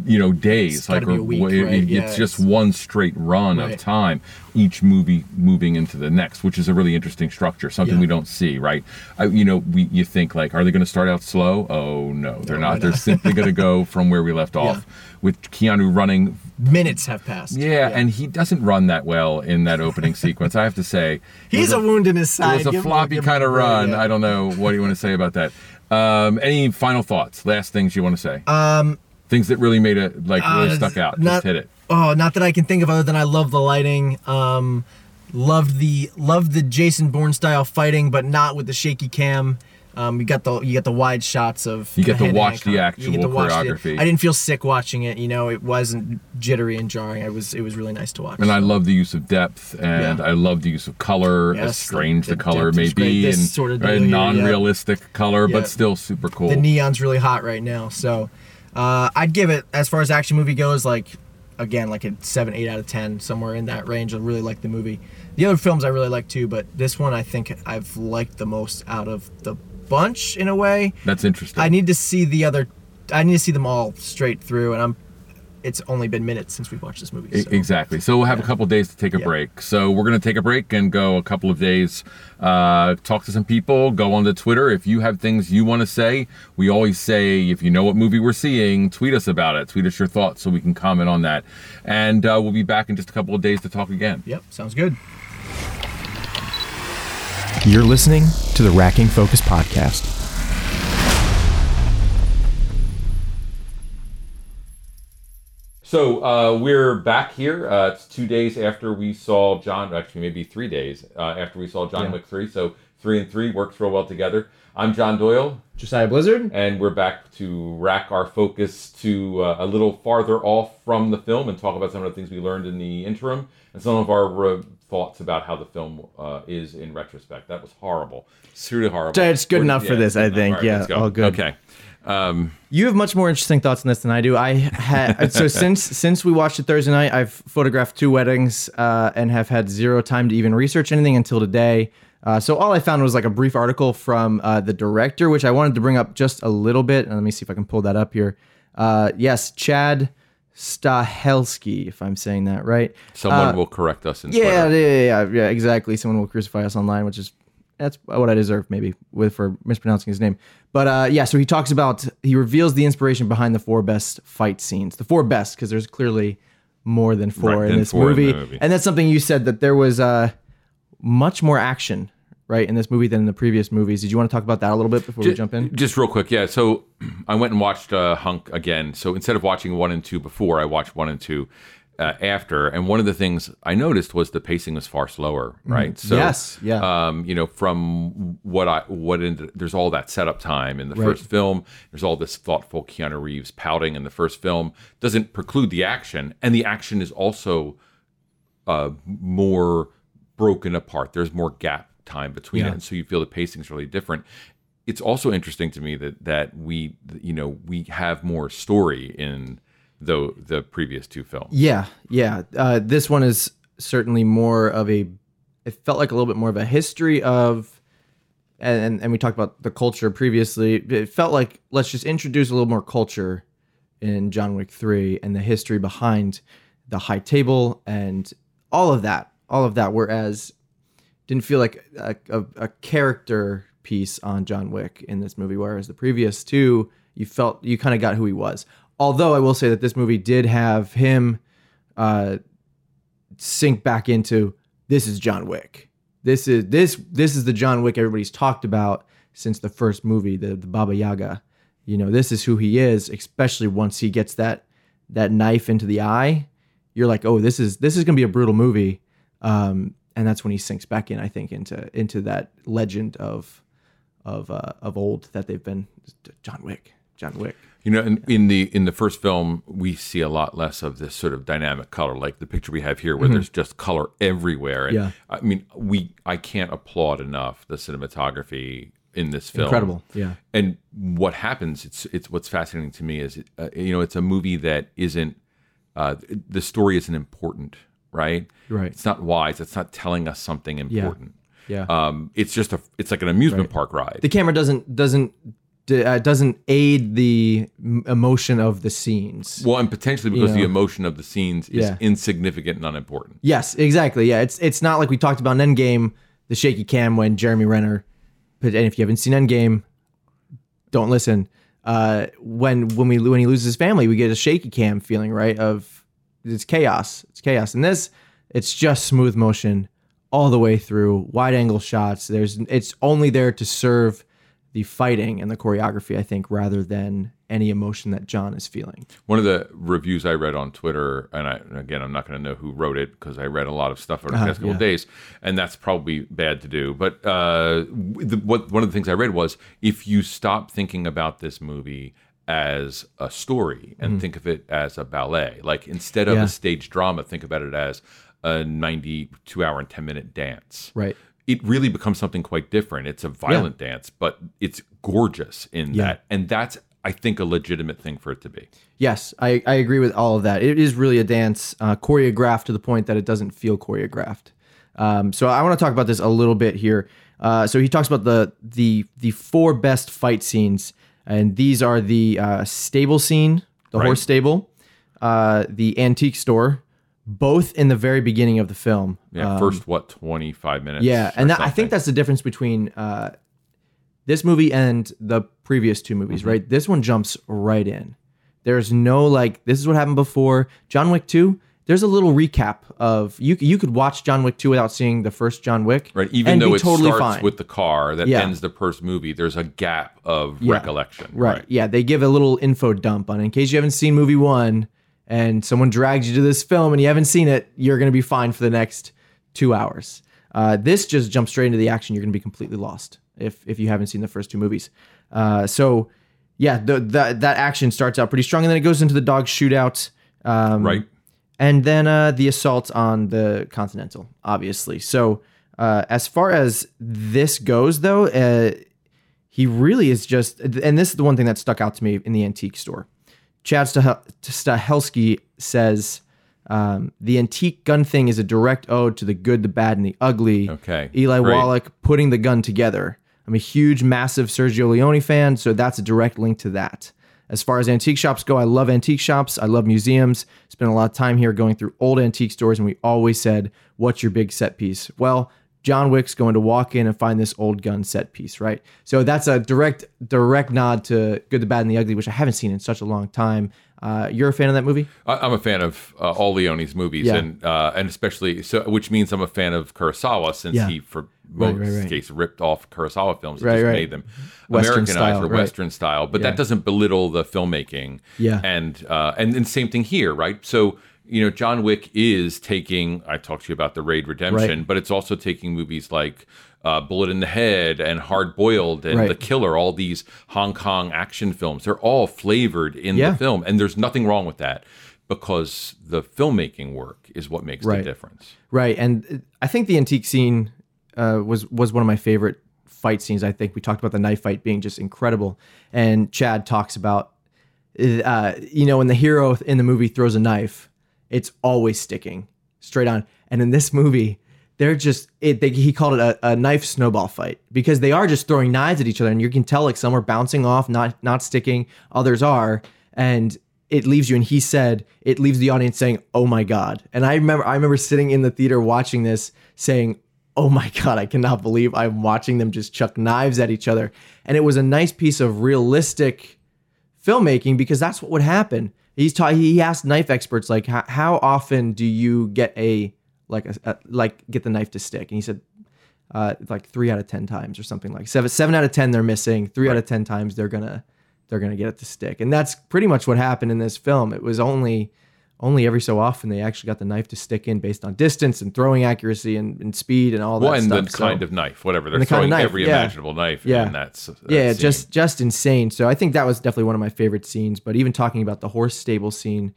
you know, days. It's be or a week, it- right? it's Yeah, just it's- one straight run Right. of time, each movie moving into the next, which is a really interesting structure. Something Yeah. we don't see, right? I, you know, we you think like, are they going to start out slow? Oh no, they're No, not. They're not? simply going to go from where we left off, with Keanu running Minutes have passed. yeah, and he doesn't run that well in that opening sequence. I have to say, he's was a, wound in his side It was a Give him floppy him kind of run. yeah. I don't know what do you want to say about that. Um, any final thoughts? Last things you want to say? Um, things that really made it like really Uh, stuck out. not- Just hit it. Oh, not that I can think of other than I love the lighting. Um, loved the loved the Jason Bourne style fighting, but not with the shaky cam. Um, you got the you got the wide shots of You get the to watch the combat. You get actual watch the- choreography. I didn't feel sick watching it. You know, it wasn't jittery and jarring. It was it was really nice to watch. And I love the use of depth, and Yeah. I love the use of color, as Yes, strange the- the, color may be, and sort of right, here, yeah. non-realistic color, Yeah. but still super cool. the neon's really hot right now. So uh, I'd give it as far as action movie goes, like again, like a seven, eight out of ten, somewhere in that range. I really like the movie. The other films I really like too, but this one I think I've liked the most out of the bunch in a way. That's interesting. I need to see the other. I need to see them all straight through, and I'm. It's only been minutes since we've watched this movie. So- Exactly. So we'll have a couple days to take a Yeah. break. So we're going to take a break and go a couple of days, uh, talk to some people, go on to Twitter. If you have things you want to say, we always say, if you know what movie we're seeing, tweet us about it. Tweet us your thoughts so we can comment on that. And uh, we'll be back in just a couple of days to talk again. Yep, sounds good. You're listening to the Racking Focus Podcast. So uh, we're back here. Uh, it's two days after we saw John, actually maybe three days uh, after we saw John Yeah. Wick 3. So three and three works real well together. I'm John Doyle. Josiah Blizzard. and we're back to rack our focus to uh, a little farther off from the film and talk about some of the things we learned in the interim and some of our uh, thoughts about how the film uh, is in retrospect. That was horrible. It's really horrible. It's good We're- enough for this, I think. enough. Yeah, all good. Okay. Um, You have much more interesting thoughts on this than I do. I had so since since we watched it Thursday night, I've photographed two weddings uh, and have had zero time to even research anything until today. Uh, so all I found was like a brief article from uh, the director, which I wanted to bring up just a little bit. And let me see if I can pull that up here. Uh, yes, Chad Stahelski, if I'm saying that right. someone will correct us in Yeah, yeah, yeah, yeah, yeah, exactly. Someone will crucify us online, which is that's what I deserve, maybe, with for mispronouncing his name. But uh, yeah, so he talks about he reveals the inspiration behind the four best fight scenes, the four best, because there's clearly more than four Right, in this four in movie. movie. and that's something you said that there was uh, much more action, right, in this movie than in the previous movies. Did you want to talk about that a little bit before we jump in? Just real quick, yeah. So I went and watched uh, Hunk again. So instead of watching one and two before, I watched one and two uh, after. And one of the things I noticed was the pacing was far slower, right? So Yes, yeah. Um, you know, from what I what in, there's all that setup time in the Right. first film. There's all this thoughtful Keanu Reeves pouting in the first film. Doesn't preclude the action, and the action is also uh, more broken apart. There's more gap time between Yeah. it, and so you feel the pacing's really different. It's also interesting to me that that we, you know, we have more story in though the previous two films. Yeah, yeah. Uh, this one is certainly more of a. It felt like a little bit more of a history of, and and we talked about the culture previously. It felt like let's just introduce a little more culture in John Wick Three and the history behind the high table and all of that, all of that. Whereas didn't feel like a, a, a character piece on John Wick in this movie, whereas the previous two, you felt you kind of got who he was. Although I will say that this movie did have him uh, sink back into this is John Wick. This is this this is the John Wick everybody's talked about since the first movie, the, the Baba Yaga. You know, this is who he is, especially once he gets that that knife into the eye. You're like, oh, this is this is gonna be a brutal movie. Um, and that's when he sinks back in, I think, into into that legend of of uh, of old that they've been John Wick, John Wick. You know, in, in the in the first film, we see a lot less of this sort of dynamic color, like the picture we have here, where there's just color everywhere. And Yeah. I mean, we I can't applaud enough the cinematography in this film. Incredible, yeah. And what happens? It's it's what's fascinating to me is uh, you know it's a movie that isn't uh, the story isn't important, right? Right. It's not wise. It's not telling us something important. Yeah. Um, it's just a it's like an amusement park ride. the camera doesn't doesn't d- uh, doesn't aid the m- emotion of the scenes. Well, and potentially because the know. emotion of the scenes is Yeah. insignificant and unimportant. Yes, exactly. Yeah, it's it's not like we talked about in Endgame, the shaky cam when Jeremy Renner. And if you haven't seen Endgame, don't listen. Uh, when when we when he loses his family, we get a shaky cam feeling, right? Of it's chaos. It's chaos. And this, it's just smooth motion all the way through, wide angle shots. There's it's only there to serve the fighting and the choreography, I think, rather than any emotion that John is feeling. One of the reviews I read on Twitter, and, I, and again, I'm not going to know who wrote it because I read a lot of stuff over the Uh-huh, past couple yeah. of days, and that's probably bad to do. But uh, the, what one of the things I read was if you stop thinking about this movie as a story and think of it as a ballet, like instead of. Yeah. a stage drama, think about it as a 92 hour and 10 minute dance. Right. It really becomes something quite different. It's a violent dance, but it's gorgeous in Yeah. that, and that's I think a legitimate thing for it to be. Yes, I, I agree with all of that. It is really a dance, uh, choreographed to the point that it doesn't feel choreographed. Um, so I want to talk about this a little bit here. Uh, so he talks about the the the four best fight scenes, and these are the uh, stable scene, the Right. horse stable, uh, the antique store, both in the very beginning of the film. Yeah, first what twenty five minutes? Um, Yeah, and that, I think that's the difference between uh, this movie and the previous two movies, Mm-hmm. right? This one jumps right in. There's no like, this is what happened before. John Wick 2, there's a little recap of you. You could watch John Wick 2 without seeing the first John Wick, right. Even though be it totally starts fine. with the car that Yeah. ends the first movie, there's a gap of Yeah. recollection. Right. Yeah, they give a little info dump on it. in case you haven't seen movie one and someone drags you to this film and you haven't seen it, you're going to be fine for the next two hours. Uh, this just jumps straight into the action. You're going to be completely lost if if you haven't seen the first two movies. Uh, so yeah, the, the, that action starts out pretty strong and then it goes into the dog shootout. Um, Right. and then uh, the assault on the Continental, obviously. So, uh, as far as this goes, though, uh, he really is just, and this is the one thing that stuck out to me in the antique store. Chad Stah- Stahelski says um, the antique gun thing is a direct ode to the good, the bad, and the ugly. Okay, Eli great. Wallach putting the gun together. I'm a huge, massive Sergio Leone fan, so that's a direct link to that. As far as antique shops go, I love antique shops. I love museums. Spent a lot of time here going through old antique stores, and we always said, What's your big set piece? Well, John Wick's going to walk in and find this old gun set piece, right? So that's a direct, direct nod to Good, the Bad, and the Ugly, which I haven't seen in such a long time. Uh, you're a fan of that movie? I'm a fan of uh, all Leone's movies, Yeah. and uh, and especially so, which means I'm a fan of Kurosawa since Yeah. he, for Right, most right, right. case, ripped off Kurosawa films and Right, just right. made them Western Americanized style, or right. Western style. But Yeah. that doesn't belittle the filmmaking. Yeah. and uh, and and same thing here, right? So. You know, John Wick is taking. I talked to you about the Raid Redemption, Right. but it's also taking movies like uh, Bullet in the Head and Hard Boiled and Right. The Killer. All these Hong Kong action films. They're all flavored in Yeah. the film, and there's nothing wrong with that because the filmmaking work is what makes Right. the difference. Right, and I think the antique scene uh, was was one of my favorite fight scenes. I think we talked about the knife fight being just incredible, and Chad talks about uh, you know, when the hero in the movie throws a knife, it's always sticking straight on. And in this movie, they're just it. They, he called it a, a knife snowball fight because they are just throwing knives at each other, and you can tell like some are bouncing off, not not sticking, others are, and it leaves you. And he said it leaves the audience saying, "Oh my god!" And I remember I remember sitting in the theater watching this, saying, "Oh my god, I cannot believe I'm watching them just chuck knives at each other." And it was a nice piece of realistic filmmaking because that's what would happen. He's ta- he asked knife experts like how, how often do you get a like a, a like get the knife to stick? And he said uh, like three out of ten times or something like seven seven out of ten they're missing three out of ten times they're gonna they're gonna get it to stick. And that's pretty much what happened in this film. It was only only every so often they actually got the knife to stick in based on distance and throwing accuracy and, and speed and all that Well, and stuff the So- kind of knife, whatever. They're the kind of throwing knife, every yeah. imaginable knife. Yeah. And that's, that's yeah, scene. just just insane. So I think that was definitely one of my favorite scenes. But even talking about the horse stable scene,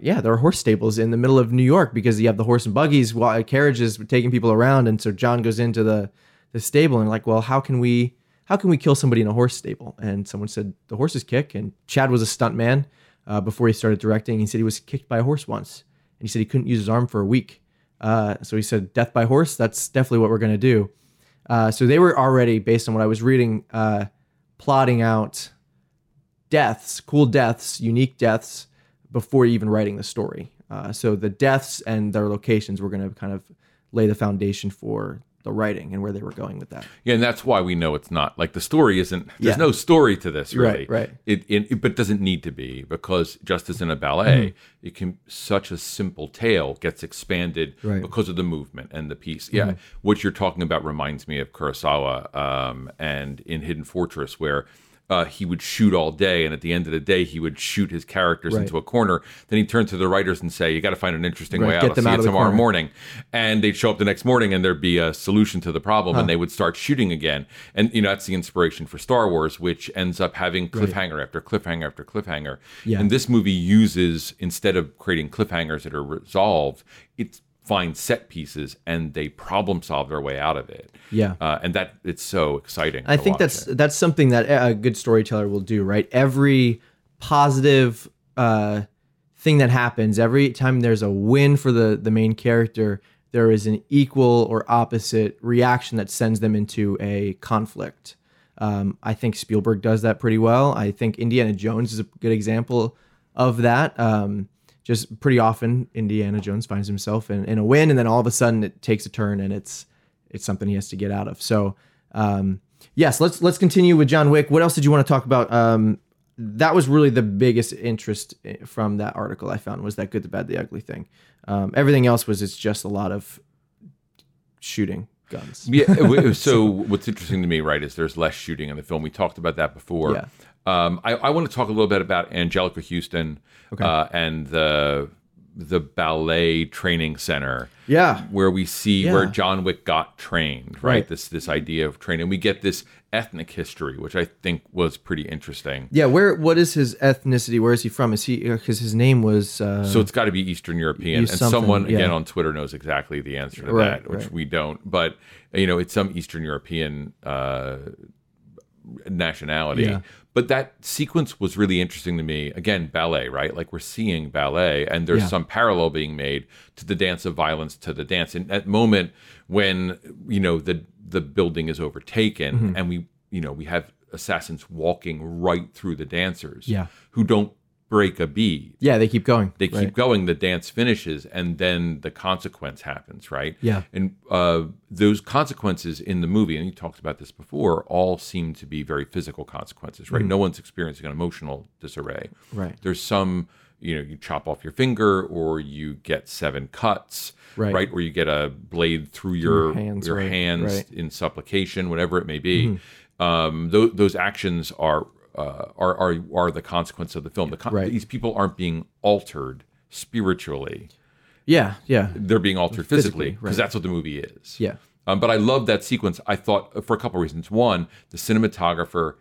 yeah, there are horse stables in the middle of New York because you have the horse and buggies, while carriages taking people around, and so John goes into the the stable and like, well, how can we how can we kill somebody in a horse stable? And someone said the horses kick, and Chad was a stunt man uh, before he started directing. He said he was kicked by a horse once, and he said he couldn't use his arm for a week. Uh, so he said, death by horse. That's definitely what we're gonna do. Uh, so they were already, based on what I was reading, uh, plotting out deaths, cool deaths, unique deaths before even writing the story. Uh, so the deaths and their locations were going to kind of lay the foundation for the writing and where they were going with that. Yeah, and that's why we know it's not like the story isn't. There's Yeah. no story to this, Right, really. right. It, it, it- but doesn't need to be because just as in a ballet, Mm-hmm. it can such a simple tale gets expanded Right. Mm-hmm. because of the movement and the piece. Yeah, what you're talking about reminds me of Kurosawa um, and in Hidden Fortress, where. Uh, he would shoot all day, and at the end of the day, he would shoot his characters Right. into a corner. Then he'd turn to the writers and say, "You got to find an interesting Right, way out. get I'll see out you tomorrow corner." morning." And they'd show up the next morning, and there'd be a solution to the problem, and they would start shooting again. And you know that's the inspiration for Star Wars, which ends up having cliffhanger after cliffhanger after cliffhanger. Yeah. And this movie uses instead of creating cliffhangers that are resolved, it finds set pieces and they problem solve their way out of it. Yeah. uh, and that it's so exciting. I think that's it. that's something that a good storyteller will do, right? Every positive uh, thing that happens, every time there's a win for the the main character, there is an equal or opposite reaction that sends them into a conflict. Um, I think Spielberg does that pretty well. I think Indiana Jones is a good example of that. Um, just pretty often, Indiana Jones finds himself in, in a win, and then all of a sudden it takes a turn, and it's it's something he has to get out of. So, um, yes, let's let's continue with John Wick. What else did you want to talk about? Um, that was really the biggest interest from that article I found was that good, the bad, the ugly thing. Um, everything else was it's just a lot of shooting guns. Yeah. so what's interesting to me, right, is there's less shooting in the film. We talked about that before. Yeah. Um, I, I want to talk a little bit about Anjelica Huston uh, and the the ballet training center. Yeah. Where we see where John Wick got trained, right? Right. This this idea of training. We get this ethnic history, which I think was pretty interesting. Yeah, where what is his ethnicity? Where is he from? Is he because his name was uh, So it's got to be Eastern European, and someone again on Twitter knows exactly the answer to Right, that, which right. we don't. But you know, it's some Eastern European uh, nationality. Yeah. But that sequence was really interesting to me. Again, ballet, right? Like we're seeing ballet, and there's Yeah. some parallel being made to the dance of violence to the dance. And that moment when you know the the building is overtaken, Mm-hmm. and we you know we have assassins walking right through the dancers, Yeah. who don't break a bead yeah, they keep going. they keep Right. going the dance finishes and then the consequence happens right Yeah. and uh, those consequences in the movie and you talked about this before all seem to be very physical consequences right no one's experiencing an emotional disarray Mm. Right. there's some you know you chop off your finger or you get seven cuts Right. right? or you get a blade through your your hands, right, hands in supplication whatever it may be Mm-hmm. um, those, those actions are uh, are are are the consequence of the film. The con- Right. These people aren't being altered spiritually; Yeah, yeah, they're being altered physically because right. that's what the movie is. yeah. Um, but I love that sequence. I thought for a couple of reasons. One, the cinematographer,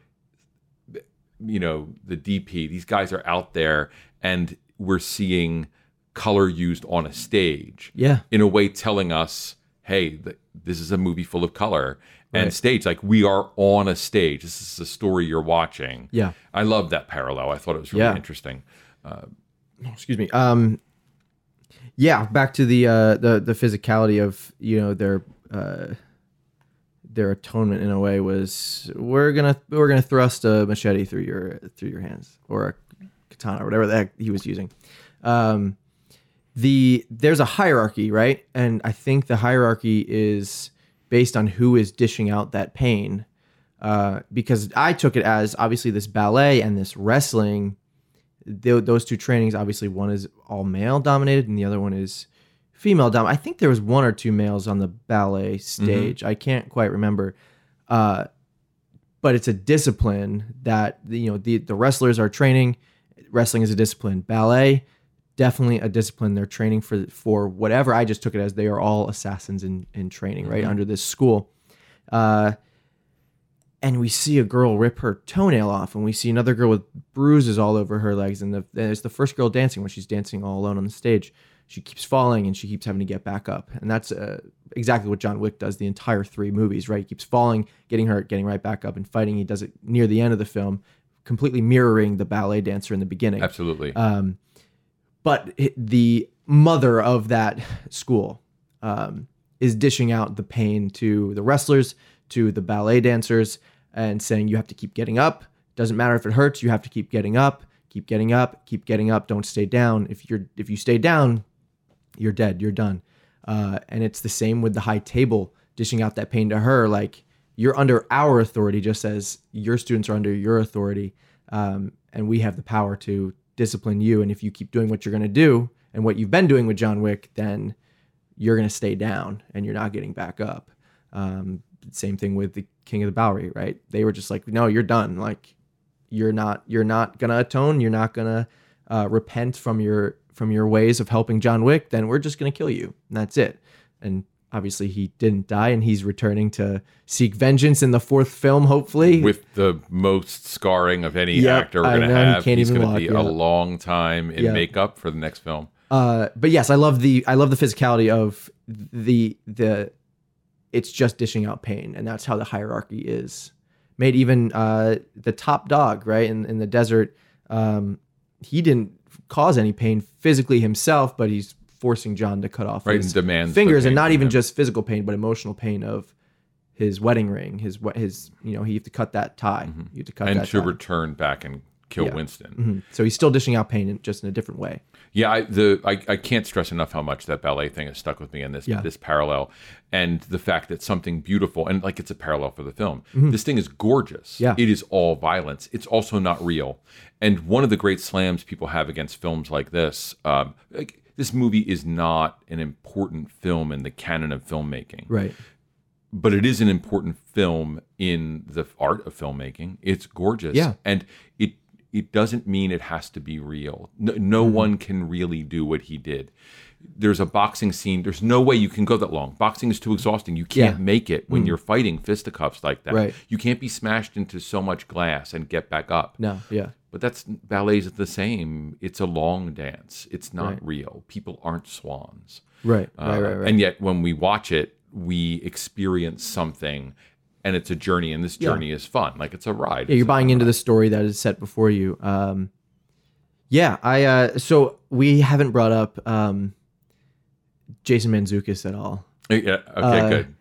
you know, the DP. These guys are out there, and we're seeing color used on a stage Yeah. in a way telling us hey, th- this is a movie full of color and Right. stage. Like we are on a stage. This is a story you're watching. Yeah. I love that parallel. I thought it was really Yeah. interesting. excuse me. Um, yeah, back to the uh, the the physicality of you know their uh, their atonement in a way was we're gonna we're gonna thrust a machete through your through your hands or a katana or whatever the heck he was using. Um, the there's a hierarchy, right? And I think the hierarchy is based on who is dishing out that pain. Uh, because I took it as obviously this ballet and this wrestling tho- those two trainings obviously one is all male dominated and the other one is female dom i think there was one or two males on the ballet stage. I can't quite remember. Uh, but it's a discipline that you know the, the wrestlers are training. Wrestling is a discipline. Ballet definitely a discipline they're training for for whatever i just took it as they are all assassins in in training right under this school uh, and we see a girl rip her toenail off, and we see another girl with bruises all over her legs. And, the, and it's the first girl dancing when she's dancing all alone on the stage. She keeps falling and she keeps having to get back up, and that's uh, exactly what John Wick does the entire three movies. Right, he keeps falling, getting hurt, getting right back up, and fighting. He does it near the end of the film, completely mirroring the ballet dancer in the beginning Absolutely. um, but the mother of that school um, is dishing out the pain to the wrestlers, to the ballet dancers, and saying you have to keep getting up. Doesn't matter if it hurts, you have to keep getting up, keep getting up, keep getting up. Don't stay down. If you're if you stay down, you're dead. You're done. Uh, and it's the same with the high table dishing out that pain to her. Like you're under our authority, just as your students are under your authority, um, and we have the power to discipline you. And if you keep doing what you're going to do and what you've been doing with John Wick, then you're going to stay down and you're not getting back up. Um, same thing with the King of the Bowery, right? They were just like, no, you're done. Like you're not you're not gonna atone. You're not gonna uh, repent from your from your ways of helping John Wick. Then we're just gonna kill you. And that's it. And obviously he didn't die, and he's returning to seek vengeance in the fourth film, hopefully. with the most scarring of any Yep, actor we're going to he have. can't He's going to be yeah. a long time in Yeah. makeup for the next film. Uh, but yes, I love the I love the physicality of the the it's just dishing out pain, and that's how the hierarchy is made. Even uh, the top dog, right in in the desert, um, he didn't cause any pain physically himself, but he's forcing John to cut off Right, his and fingers, and not even him. just physical pain, but emotional pain of his wedding ring, his his you know he have to cut that tie, you have to cut Mm-hmm. and to tie. return back and kill Yeah. Winston. Mhm. So he's still dishing out pain, in, just in a different way. Yeah, I, the I, I can't stress enough how much that ballet thing has stuck with me in this Yeah. this parallel, and the fact that something beautiful and like it's a parallel for the film. Mm-hmm. This thing is gorgeous. Yeah. it is all violence. It's also not real. And one of the great slams people have against films like this, um, like, this movie is not an important film in the canon of filmmaking Right. but it is an important film in the art of filmmaking. It's gorgeous, Yeah. and it it doesn't mean it has to be real. No, no Mm-hmm. one can really do what he did. There's a boxing scene. There's no way you can go that long. Boxing is too exhausting. You can't Yeah. Mm. make it when you're fighting fisticuffs like that. Right. You can't be smashed into so much glass and get back up. No. Yeah. But that's ballets the same. It's a long dance. It's not Right. real. People aren't swans. Right. Uh, right. Right. Right. And yet, when we watch it, we experience something, and it's a journey, and this Yeah. journey is fun. Like it's a ride. Yeah, you're buying into the story that is set before you. Um, yeah, I uh, so we haven't brought up um, Jason Mantzoukas at all, Yeah. Okay. uh, good. and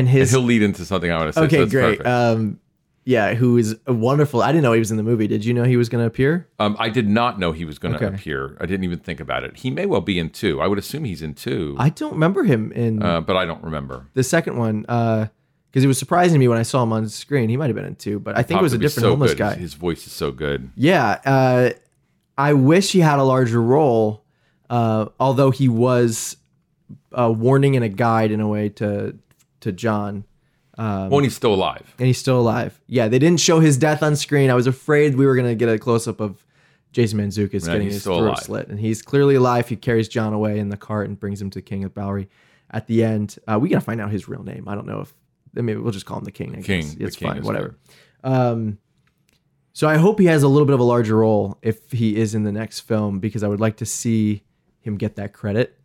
And his he'll lead into something I want to say. so okay, that's great. perfect. Um, yeah, who is wonderful. I didn't know he was in the movie. Did you know he was going to appear? Um, I did not know he was going to Okay. appear. I didn't even think about it. He may well be in two. I would assume he's in two, I don't remember him in uh, but I don't remember. the second one because it was surprising me when I saw him on screen. He might have been in two, but I think it was a different so homeless good. guy. His voice is so good. Yeah, uh, I wish he had a larger role. Uh, although he was a warning and a guide in a way to to John, well, and he's still alive. and he's still alive. Yeah, they didn't show his death on screen. I was afraid we were gonna get a close up of Jason Mantzoukas getting his throat alive. slit, and he's clearly alive. He carries John away in the cart and brings him to King of Bowery. At the end, uh, we gotta find out his real name. I don't know if maybe we'll just call him the King. I King. guess. It's King fine. Whatever. Um, so I hope he has a little bit of a larger role if he is in the next film because I would like to see him get that credit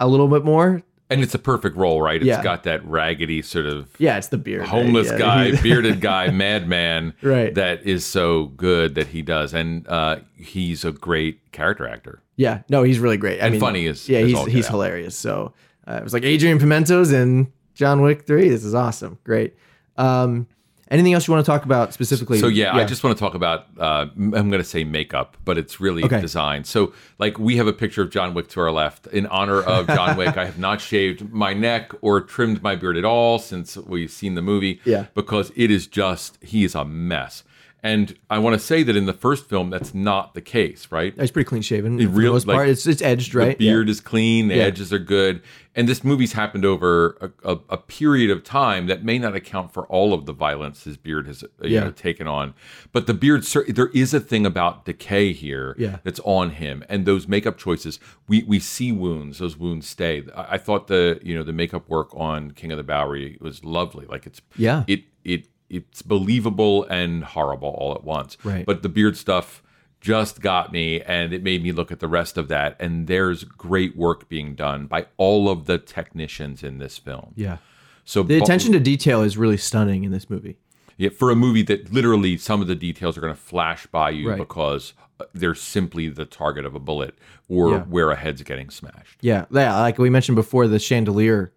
a little bit more. And it's a perfect role, right? It's Yeah. got that raggedy sort of Yeah, it's the beard. right? homeless Yeah, guy, bearded guy, madman, Right. That is so good that he does, and uh, he's a great character actor. Yeah, no, he's really great. I And mean, funny as- yeah, as he's he's out. hilarious. So uh, it was like Adrian Pimento's in John Wick Three. This is awesome, great. Um, anything else you want to talk about specifically? So yeah, I just want to talk about. Uh, I'm going to say makeup, but it's really Okay. design. So like we have a picture of John Wick to our left in honor of John Wick. I have not shaved my neck or trimmed my beard at all since we've seen the movie. Yeah. because it is just he is a mess. And I want to say that in the first film, that's not the case, right? he's pretty clean shaven. For real- the most like, part, it's it's edged, right? The beard is clean, the Yeah. edges are good, and this movie's happened over a, a, a period of time that may not account for all of the violence his beard has you Yeah. know taken on. But the beard, there is a thing about decay here Yeah. that's on him, and those makeup choices. We we see wounds; those wounds stay. I, I thought the you know the makeup work on King of the Bowery was lovely. Like it's Yeah. it it it's believable and horrible all at once. Right. But the beard stuff just got me and it made me look at the rest of that and there's great work being done by all of the technicians in this film. yeah. So The attention to detail is really stunning in this movie. yeah, for a movie that literally some of the details are going to flash by you Right. because uh, they're simply the target of a bullet or Yeah. where a head's getting smashed. Yeah, yeah. Like we mentioned before, the chandelier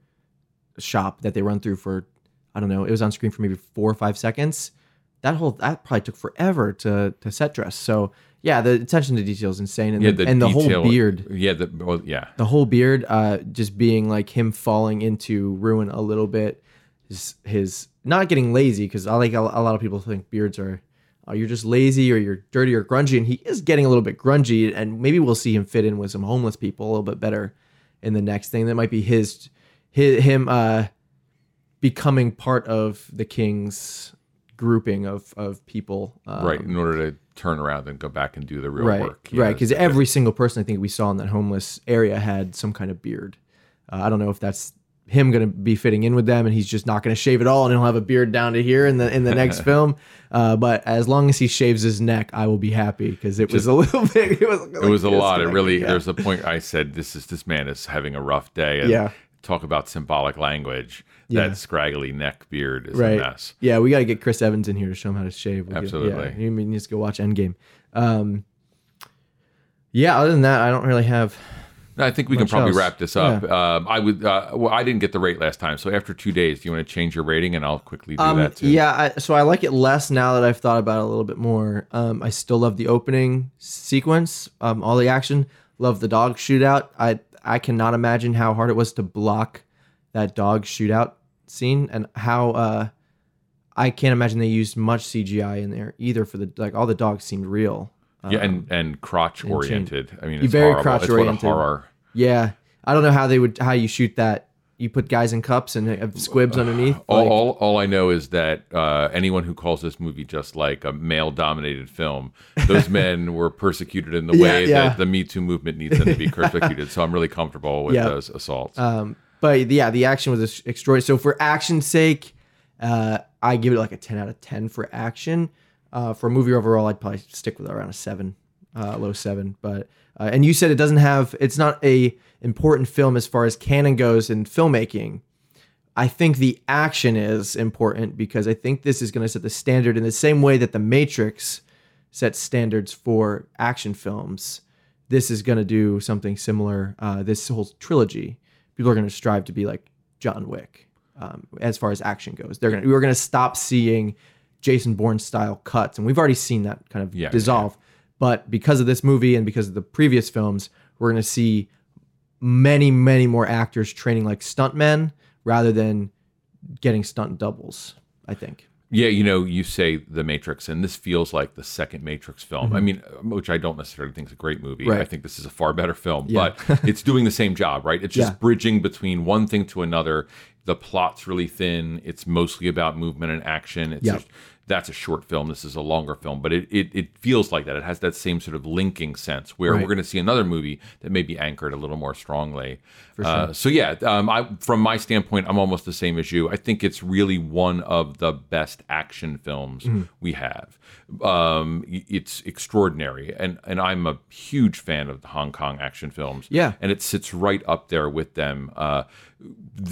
shop that they run through for, I don't know, it was on screen for maybe four or five seconds. That whole that probably took forever to to set dress. So yeah, the attention to detail is insane, and Yeah, the, and the whole beard, Yeah, the well, yeah. the whole beard, uh, just being like him falling into ruin a little bit. His his not getting lazy because I like a, a lot of people think beards are. Oh, you're just lazy or you're dirty or grungy, and he is getting a little bit grungy, and maybe we'll see him fit in with some homeless people a little bit better in the next thing. That might be his, his him uh, becoming part of the king's grouping of of people. Um, right, in order to turn around and go back and do the real right, work. right. Because every single person I think we saw in that homeless area had some kind of beard. Uh, I don't know if that's him going to be fitting in with them, and he's just not going to shave it all, and he'll have a beard down to here in the in the next film. Uh, but as long as he shaves his neck, I will be happy because it was a little bit. It was, it was a lot. It really. Yeah. There's a point I said this is this man is having a rough day. And Yeah. Talk about symbolic language. Yeah. That scraggly neck beard is right. a mess. Yeah, we got to get Chris Evans in here to show him how to shave. We Absolutely. yeah, he needs to go watch Endgame. Um, yeah, other than that, I don't really have. I think we can probably else. wrap this up. Um, I would. Uh, well, I didn't get the rate last time, so after two days, do you want to change your rating, and I'll quickly do Um, that too. yeah, I, so I like it less now that I've thought about it a little bit more. Um, I still love the opening sequence, um, all the action. Love the dog shootout. I I cannot imagine how hard it was to block that dog shootout scene, and how uh, I can't imagine they used much CGI in there either. For the like, all the dogs seemed real. yeah, and and crotch oriented. I mean, it's Very horrible. It's crotch-oriented. what a horror. Yeah, I don't know how they would how you shoot that. You put guys in cups and have squibs underneath. All, like- all, all I know is that uh, anyone who calls this movie just like a male dominated film, those men were persecuted in the Yeah, way yeah. that the Me Too movement needs them to be persecuted. so I'm really comfortable with Yeah. those assaults. Um, but yeah, the action was ex- extraordinary. So for action's sake, uh, I give it like a ten out of ten for action. Uh, for a movie overall, I'd probably stick with around a seven, uh, low seven. But uh, and you said it doesn't have, it's not a important film as far as canon goes in filmmaking. I think the action is important because I think this is going to set the standard in the same way that The Matrix sets standards for action films. This is going to do something similar. Uh, this whole trilogy, people are going to strive to be like John Wick um, as far as action goes. They're going to we're going to stop seeing Jason Bourne style cuts, and we've already seen that kind of Yeah, dissolve. But because of this movie and because of the previous films, we're going to see many, many more actors training like stuntmen rather than getting stunt doubles. I think. Yeah, you know, you say The Matrix, and this feels like the second Matrix film. I mean, which I don't necessarily think is a great movie. Mm-hmm. Right. I think this is a far better film, Yeah. but it's doing the same job, right? It's just Yeah. bridging between one thing to another. The plot's really thin. It's mostly about movement and action. It's Yeah. a- that's a short film. This is a longer film, but it, it, it feels like that. It has that same sort of linking sense where Right. we're going to see another movie that may be anchored a little more strongly. Uh, so yeah, um, I, from my standpoint, I'm almost the same as you. I think it's really one of the best action films Mm-hmm. we have. Um, it's extraordinary, and and I'm a huge fan of the Hong Kong action films. Yeah. and it sits right up there with them. Uh,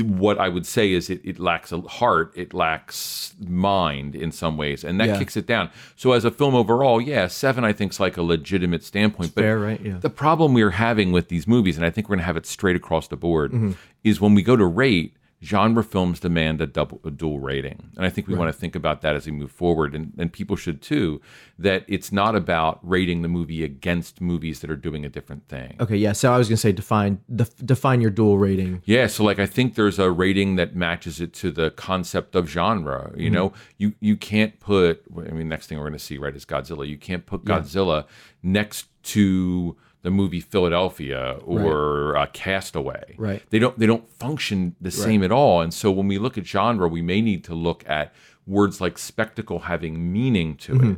what I would say is it, it lacks a heart, it lacks mind in some ways, and that Yeah. kicks it down. So as a film overall, yeah, seven I think is like a legitimate standpoint. But fair, right? Yeah. the problem we're having with these movies, and I think we're going to have it straight across the board, Mm-hmm. is when we go to rate, genre films demand a double a dual rating, and I think we want to think about that as we move forward, and, and people should too. That it's not about rating the movie against movies that are doing a different thing. Okay, yeah. So I was gonna say define def, define your dual rating. Yeah, so like I think there's a rating that matches it to the concept of genre. You mm-hmm. know, you you can't put. I mean, next thing we're going to see right is Godzilla. You can't put Godzilla next to the movie Philadelphia or uh, Castaway. Right. They don't they don't function the same at all. And so when we look at genre, we may need to look at words like spectacle having meaning to it.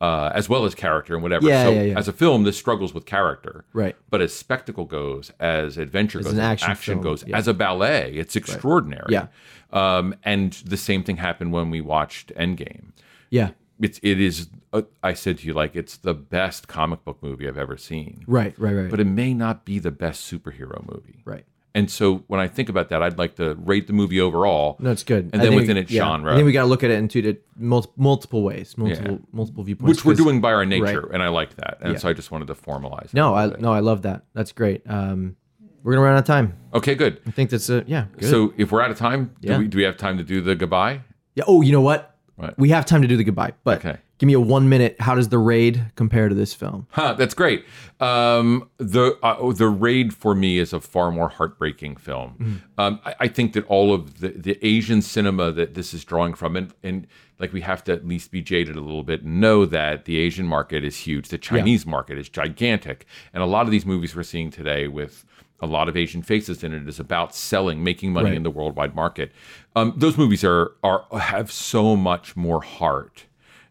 Uh, as well as character and whatever. Mm-hmm. Yeah, so yeah, yeah. as a film, this struggles with character. Right. But as spectacle goes, as adventure goes, as action action goes, yeah. as a ballet, it's extraordinary. Yeah. Um, and the same thing happened when we watched Endgame. Yeah. It's it is. Uh, I said to you like it's the best comic book movie I've ever seen. Right. Right. Right. But it may not be the best superhero movie. right. And so when I think about that, I'd like to rate the movie overall. No, it's good. And I then within its yeah. genre. I think we got to look at it in two multiple ways, multiple multiple viewpoints. which we're doing by our nature, Right. and I like that, and Yeah. so I just wanted to formalize. No, I no, I love that. That's great. Um, we're gonna run out of time. Okay, good. I think that's a yeah. Good. So if we're out of time, Yeah. do we do we have time to do the goodbye? yeah. Oh, you know what? What? We have time to do the goodbye, but Okay. give me a one minute. How does the raid compare to this film? Huh, that's great. Um, the uh, the raid for me is a far more heartbreaking film. Um, I, I think that all of the, the Asian cinema that this is drawing from, and, and like we have to at least be jaded a little bit and know that the Asian market is huge. The Chinese market is gigantic, and a lot of these movies we're seeing today with a lot of Asian faces in it is about selling, making money Right. in the worldwide market. Um, those movies are are have so much more heart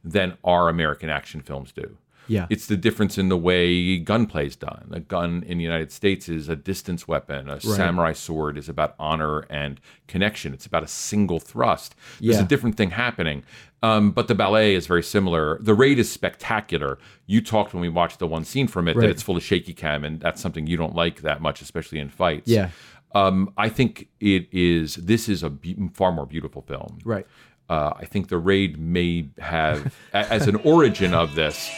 than our American action films do. Yeah. It's the difference in the way gunplay is done. A gun in the United States is a distance weapon. A samurai sword is about honor and connection. It's about a single thrust. There's Yeah. a different thing happening. Um, but the ballet is very similar. The raid is spectacular. You talked when we watched the one scene from it Right. that it's full of shaky cam, and that's something you don't like that much, especially in fights. Yeah. Um, I think it is. This is a be- far more beautiful film. Right. Uh, I think the raid may have, a- as an origin of this,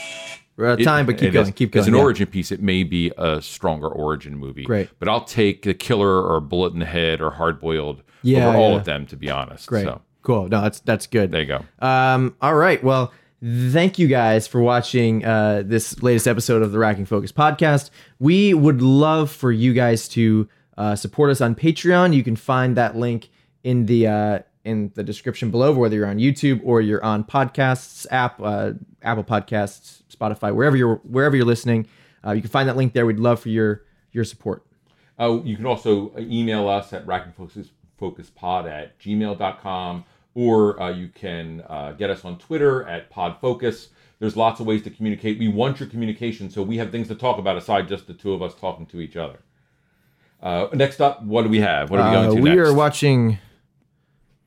We're out of it- time, but keep going. keep going. As an yeah. origin piece, it may be a stronger origin movie. Great. But I'll take the killer or bullet in the head or hard boiled Yeah, over all of them, to be honest. Great. So Cool. No, that's that's good. there you go. Um, all right. Well, thank you guys for watching uh, this latest episode of the Racking Focus podcast. We would love for you guys to uh, support us on Patreon. You can find that link in the uh, in the description below, whether you're on YouTube or you're on podcasts app, uh, Apple Podcasts, Spotify, wherever you're wherever you're listening. Uh, you can find that link there. We'd love for your your support. Uh, you can also email us at rackingfocuspod at gmail.com or uh, you can uh, get us on Twitter at podfocus. There's lots of ways to communicate. We want your communication, so we have things to talk about aside just the two of us talking to each other. Uh, next up, what do we have? What are we going Uh, to we next? We are watching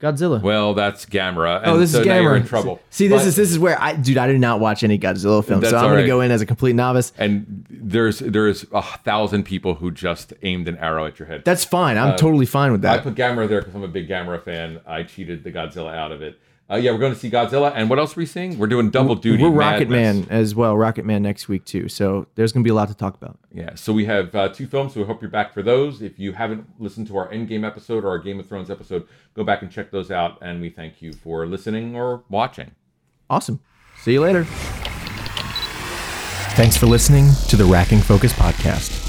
Godzilla. Well, that's Gamera. Oh, and Oh, this so is now you're Gamera. in trouble. See, this But- is this is where I, dude, I did not watch any Godzilla films, so I'm all gonna go in as a complete novice. and there's there's a thousand people who just aimed an arrow at your head. That's fine. I'm uh, totally fine with that. I put Gamera there because I'm a big Gamera fan. I cheated the Godzilla out of it. Uh, yeah, we're going to see Godzilla, and what else are we seeing? We're doing double duty. We're Rocket madness. Man as well. Rocket Man next week too. So there's gonna be a lot to talk about. Yeah, so we have uh, two films, so we hope you're back for those. If you haven't listened to our Endgame episode or our Game of Thrones episode, go back and check those out. And we thank you for listening or watching. Awesome. See you later. Thanks for listening to the Racking Focus podcast.